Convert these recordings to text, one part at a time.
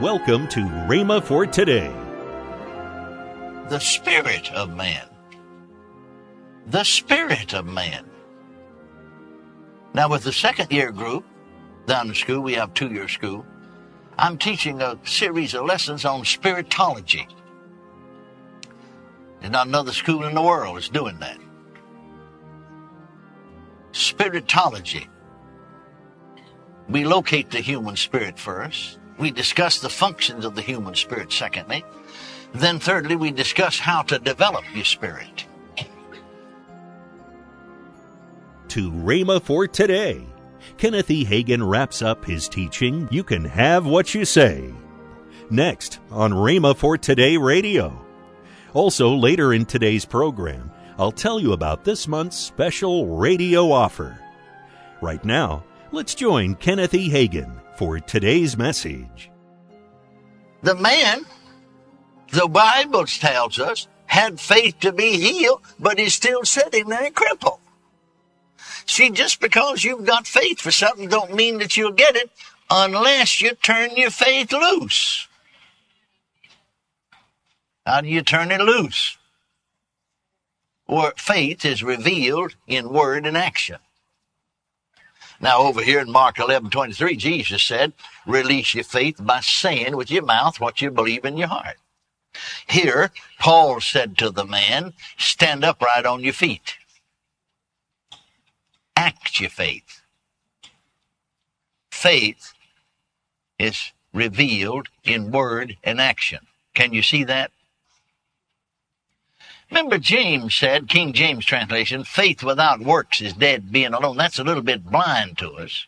Welcome to Rhema for today. The spirit of man. The spirit of man. Now, with the second year group down in school, we have two year school. I'm teaching a series of lessons on spiritology. There's not another school in the world that's doing that. Spiritology. We locate the human spirit first. We discuss the functions of the human spirit secondly. Then thirdly, we discuss how to develop your spirit. To Rhema for today. Kenneth E. Hagin wraps up his teaching, You Can Have What You Say. Next on Rhema for Today Radio. Also, later in today's program, I'll tell you about this month's special radio offer. Right now, let's join Kenneth E. Hagin for today's message. The man, the Bible tells us, had faith to be healed, but he's still sitting there crippled. See, just because you've got faith for something don't mean that you'll get it unless you turn your faith loose. How do you turn it loose? Or faith is revealed in word and action. Now over here in Mark 11, 23, Jesus said, release your faith by saying with your mouth what you believe in your heart. Here, Paul said to the man, stand upright on your feet act your faith. Faith is revealed in word and action. Can you see that? Remember, James said, King James translation, faith without works is dead being alone. That's a little bit blind to us.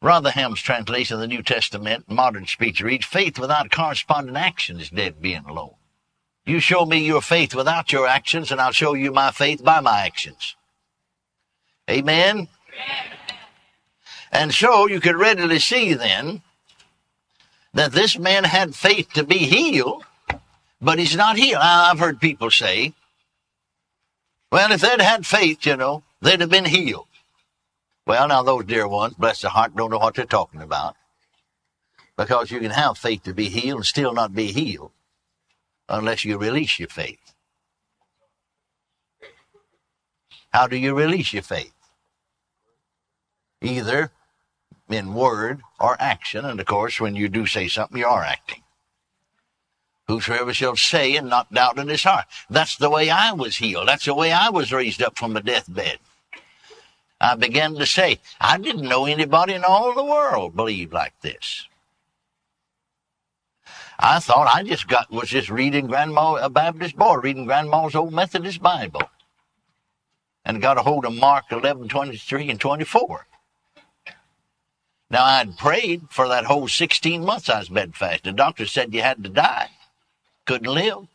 Rotherham's translation of the New Testament, modern speech reads, faith without corresponding action is dead being alone. You show me your faith without your actions, and I'll show you my faith by my actions. Amen? And so you could readily see then that this man had faith to be healed, but he's not healed. I've heard people say, well, if they'd had faith, you know, they'd have been healed. Well, now those dear ones, bless their heart, don't know what they're talking about. Because you can have faith to be healed and still not be healed unless you release your faith. How do you release your faith? Either in word or action. And of course, when you do say something, you are acting. Whosoever shall say and not doubt in his heart. That's the way I was healed. That's the way I was raised up from the deathbed. I began to say, I didn't know anybody in all the world believed like this. I thought I just got was just reading grandma a Baptist boy, reading grandma's old Methodist Bible and got a hold of Mark 11, 23 and 24. Now I'd prayed for that whole 16 months I was bedfast. The doctor said you had to die. Couldn't live.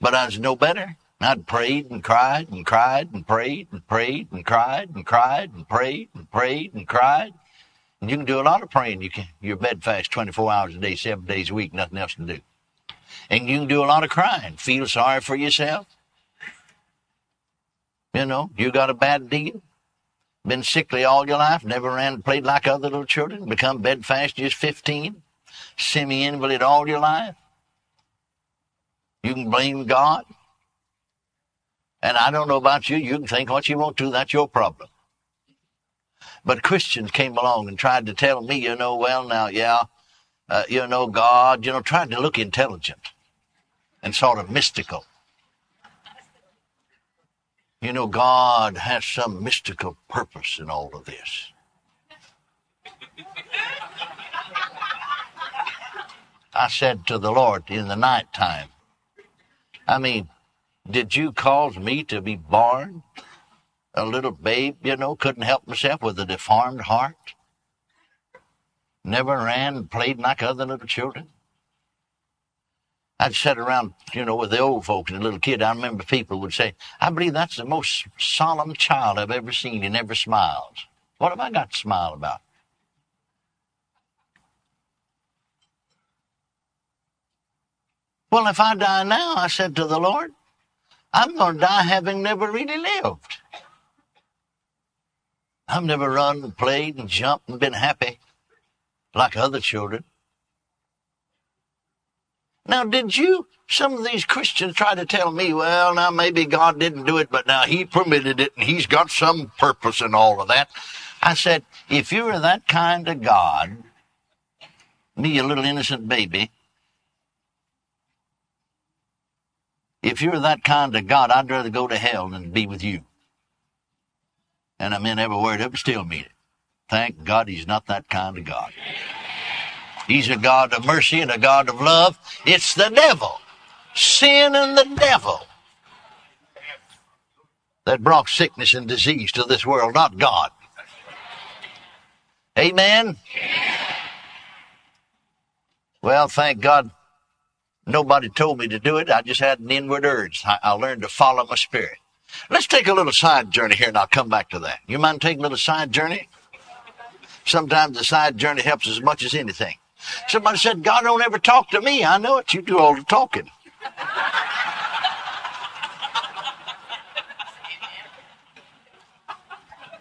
But I was no better. I'd prayed and cried and cried and prayed and prayed and cried and cried and prayed and prayed and cried. And you can do a lot of praying. You can, you're bedfast 24 hours a day, seven days a week, nothing else to do. And you can do a lot of crying. Feel sorry for yourself. You know, you got a bad deal. Been sickly all your life, never ran, played like other little children, become bedfast just 15, semi-invalid all your life. You can blame God. And I don't know about you, you can think what you want to, that's your problem. But Christians came along and tried to tell me, you know, well now, yeah, uh, you know, God, you know, tried to look intelligent and sort of mystical. You know, God has some mystical purpose in all of this. I said to the Lord in the night time, I mean, did you cause me to be born a little babe, you know, couldn't help myself with a deformed heart? Never ran and played like other little children? I'd sit around, you know, with the old folks and a little kid. I remember people would say, I believe that's the most solemn child I've ever seen. He never smiles. What have I got to smile about? Well, if I die now, I said to the Lord, I'm going to die having never really lived. I've never run and played and jumped and been happy. like other children. Now, did you, some of these Christians try to tell me, well, now maybe God didn't do it, but now He permitted it and He's got some purpose in all of that? I said, if you were that kind of God, me, a little innocent baby, if you're that kind of God, I'd rather go to hell than be with you. And I meant every word of it, still mean it. Thank God he's not that kind of God. He's a God of mercy and a God of love. It's the devil, sin and the devil that brought sickness and disease to this world, not God. Amen? Well, thank God nobody told me to do it. I just had an inward urge. I, I learned to follow my spirit. Let's take a little side journey here and I'll come back to that. You mind taking a little side journey? Sometimes the side journey helps as much as anything. Somebody said, God don't ever talk to me. I know it. You do all the talking.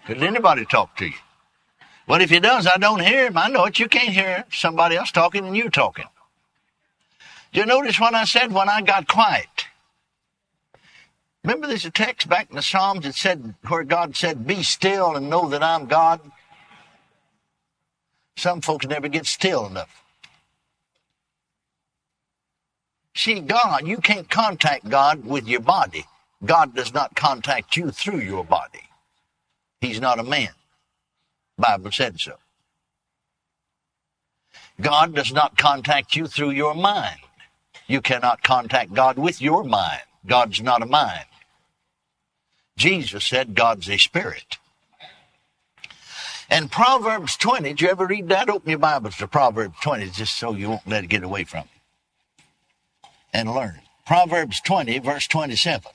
Could anybody talk to you? Well, if he does, I don't hear him. I know it. You can't hear somebody else talking and you talking. Do you notice what I said when I got quiet? Remember there's a text back in the Psalms that said, where God said, be still and know that I'm God? Some folks never get still enough. See, God, you can't contact God with your body. God does not contact you through your body. He's not a man. Bible said so. God does not contact you through your mind. You cannot contact God with your mind. God's not a mind. Jesus said God's a spirit. And Proverbs 20, did you ever read that? Open your Bibles to Proverbs 20 just so you won't let it get away from you. And learn. Proverbs 20, verse 27.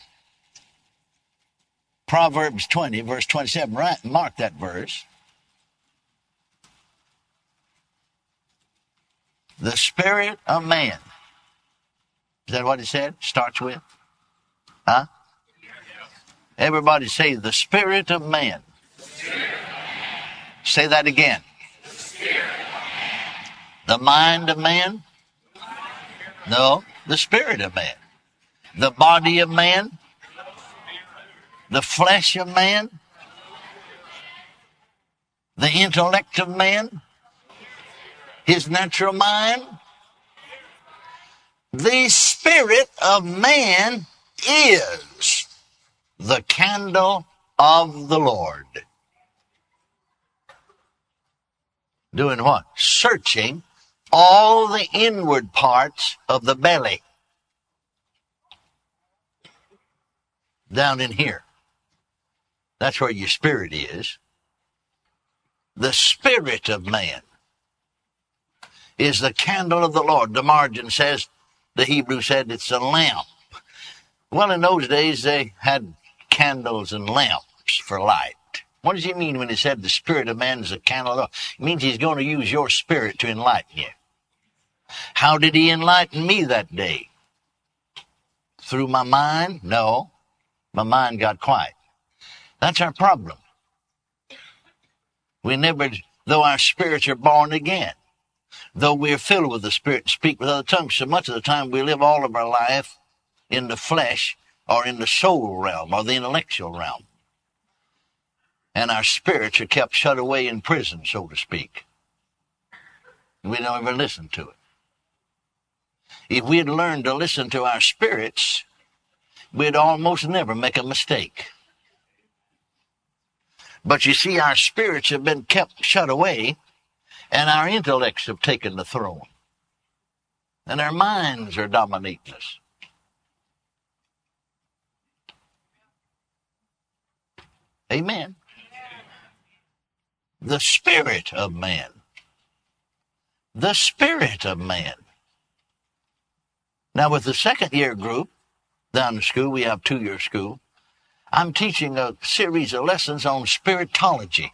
Proverbs 20, verse 27. Right, mark that verse. The spirit of man. Is that what it said? Starts with? Huh? Everybody say the spirit of man. Say that again. The mind of man? No, the spirit of man. The body of man? The flesh of man? The intellect of man? His natural mind? The spirit of man is the candle of the Lord. Doing what? Searching all the inward parts of the belly. Down in here. That's where your spirit is. The spirit of man is the candle of the Lord. The margin says, the Hebrew said it's a lamp. Well, in those days, they had candles and lamps for light. What does he mean when he said the spirit of man is a candle? It means he's going to use your spirit to enlighten you. How did he enlighten me that day? Through my mind? No. My mind got quiet. That's our problem. We never, though our spirits are born again, though we're filled with the Spirit, and speak with other tongues, so much of the time we live all of our life in the flesh or in the soul realm or the intellectual realm. And our spirits are kept shut away in prison, so to speak. We don't ever listen to it. If we had learned to listen to our spirits, we'd almost never make a mistake. But you see, our spirits have been kept shut away, and our intellects have taken the throne. And our minds are dominating us. Amen. The spirit of man. The spirit of man. Now, with the second year group down the school, we have two year school. I'm teaching a series of lessons on spiritology.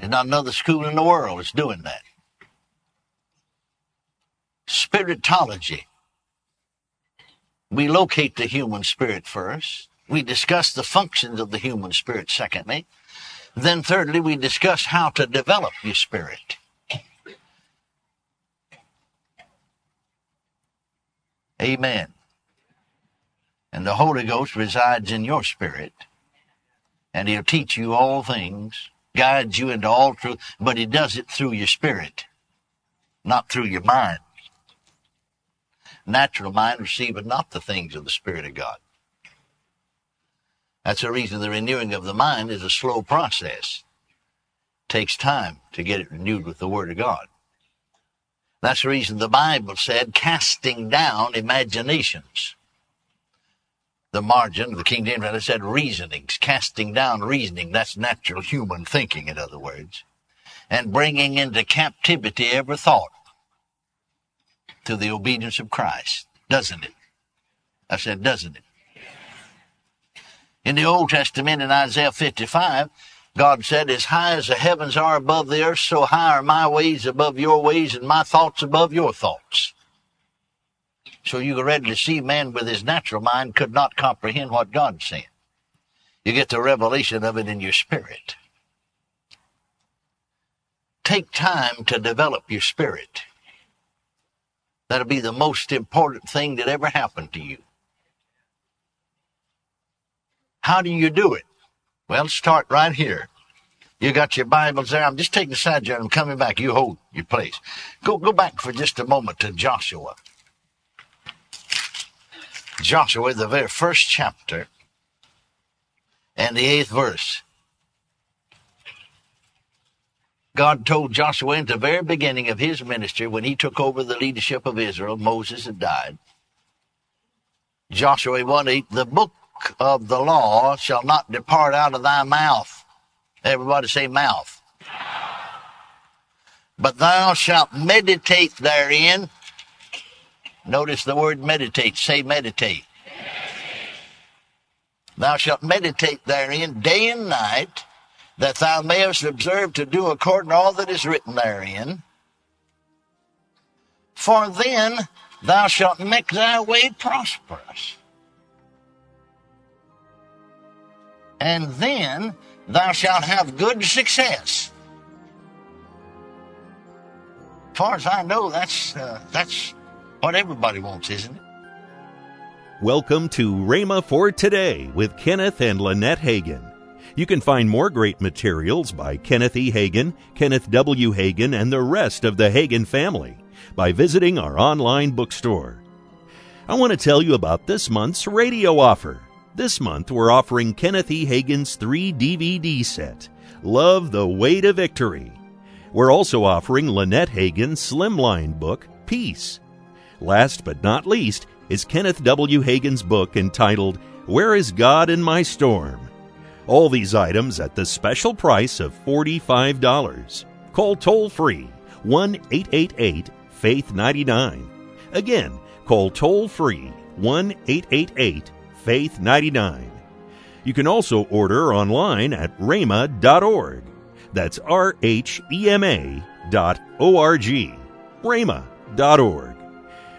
There's not another school in the world that's doing that. Spiritology. We locate the human spirit first. We discuss the functions of the human spirit, secondly. Then thirdly, we discuss how to develop your spirit. Amen. And the Holy Ghost resides in your spirit. And He'll teach you all things, guides you into all truth, but He does it through your spirit, not through your mind. Natural mind receiveth not the things of the Spirit of God. That's the reason the renewing of the mind is a slow process. It takes time to get it renewed with the Word of God. That's the reason the Bible said, casting down imaginations. The margin of the King James Version said reasonings, casting down reasoning. That's natural human thinking, in other words. And bringing into captivity every thought to the obedience of Christ. Doesn't it? I said, doesn't it? In the Old Testament, in Isaiah 55, God said, As high as the heavens are above the earth, so high are my ways above your ways, and my thoughts above your thoughts. So you can readily see man with his natural mind could not comprehend what God said. You get the revelation of it in your spirit. Take time to develop your spirit. That'll be the most important thing that ever happened to you. How do you do it? Well, start right here. You got your Bibles there. I'm just taking a side journey. I'm coming back. You hold your place. Go, go back for just a moment to Joshua. Joshua, the very first chapter and the eighth verse. God told Joshua in the very beginning of his ministry when he took over the leadership of Israel, Moses had died. Joshua 1 8, the book of the law shall not depart out of thy mouth. Everybody say mouth. But thou shalt meditate therein. Notice the word meditate. Say meditate. Thou shalt meditate therein day and night, that thou mayest observe to do according to all that is written therein. For then thou shalt make thy way prosperous. And then thou shalt have good success. As far as I know, that's uh, that's what everybody wants, isn't it? Welcome to Rhema for Today with Kenneth and Lynette Hagin. You can find more great materials by Kenneth E. Hagin, Kenneth W. Hagin, and the rest of the Hagin family by visiting our online bookstore. I want to tell you about this month's radio offer. This month, we're offering Kenneth E. Hagin's three DVD set, Love the Way to Victory. We're also offering Lynette Hagin's slimline book, Peace. Last but not least is Kenneth W. Hagin's book entitled Where is God in My Storm? All these items at the special price of $45. Call toll free 1 888 Faith 99. Again, call toll free 1 888 Faith 99. You can also order online at rhema.org. That's R H E M A dot O R G. rhema.org.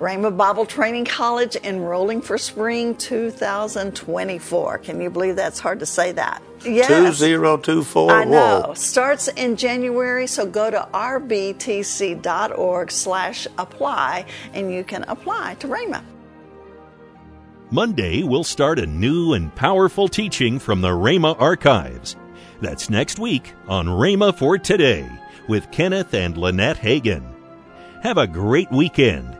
Rhema Bible Training College enrolling for spring 2024. Can you believe that's hard to say that? Yes. 2024. I know. Whoa. Starts in January, so go to rbtc.org slash apply and you can apply to Rhema. Monday, we'll start a new and powerful teaching from the Rhema archives. That's next week on Rhema for Today with Kenneth and Lynette Hagin. Have a great weekend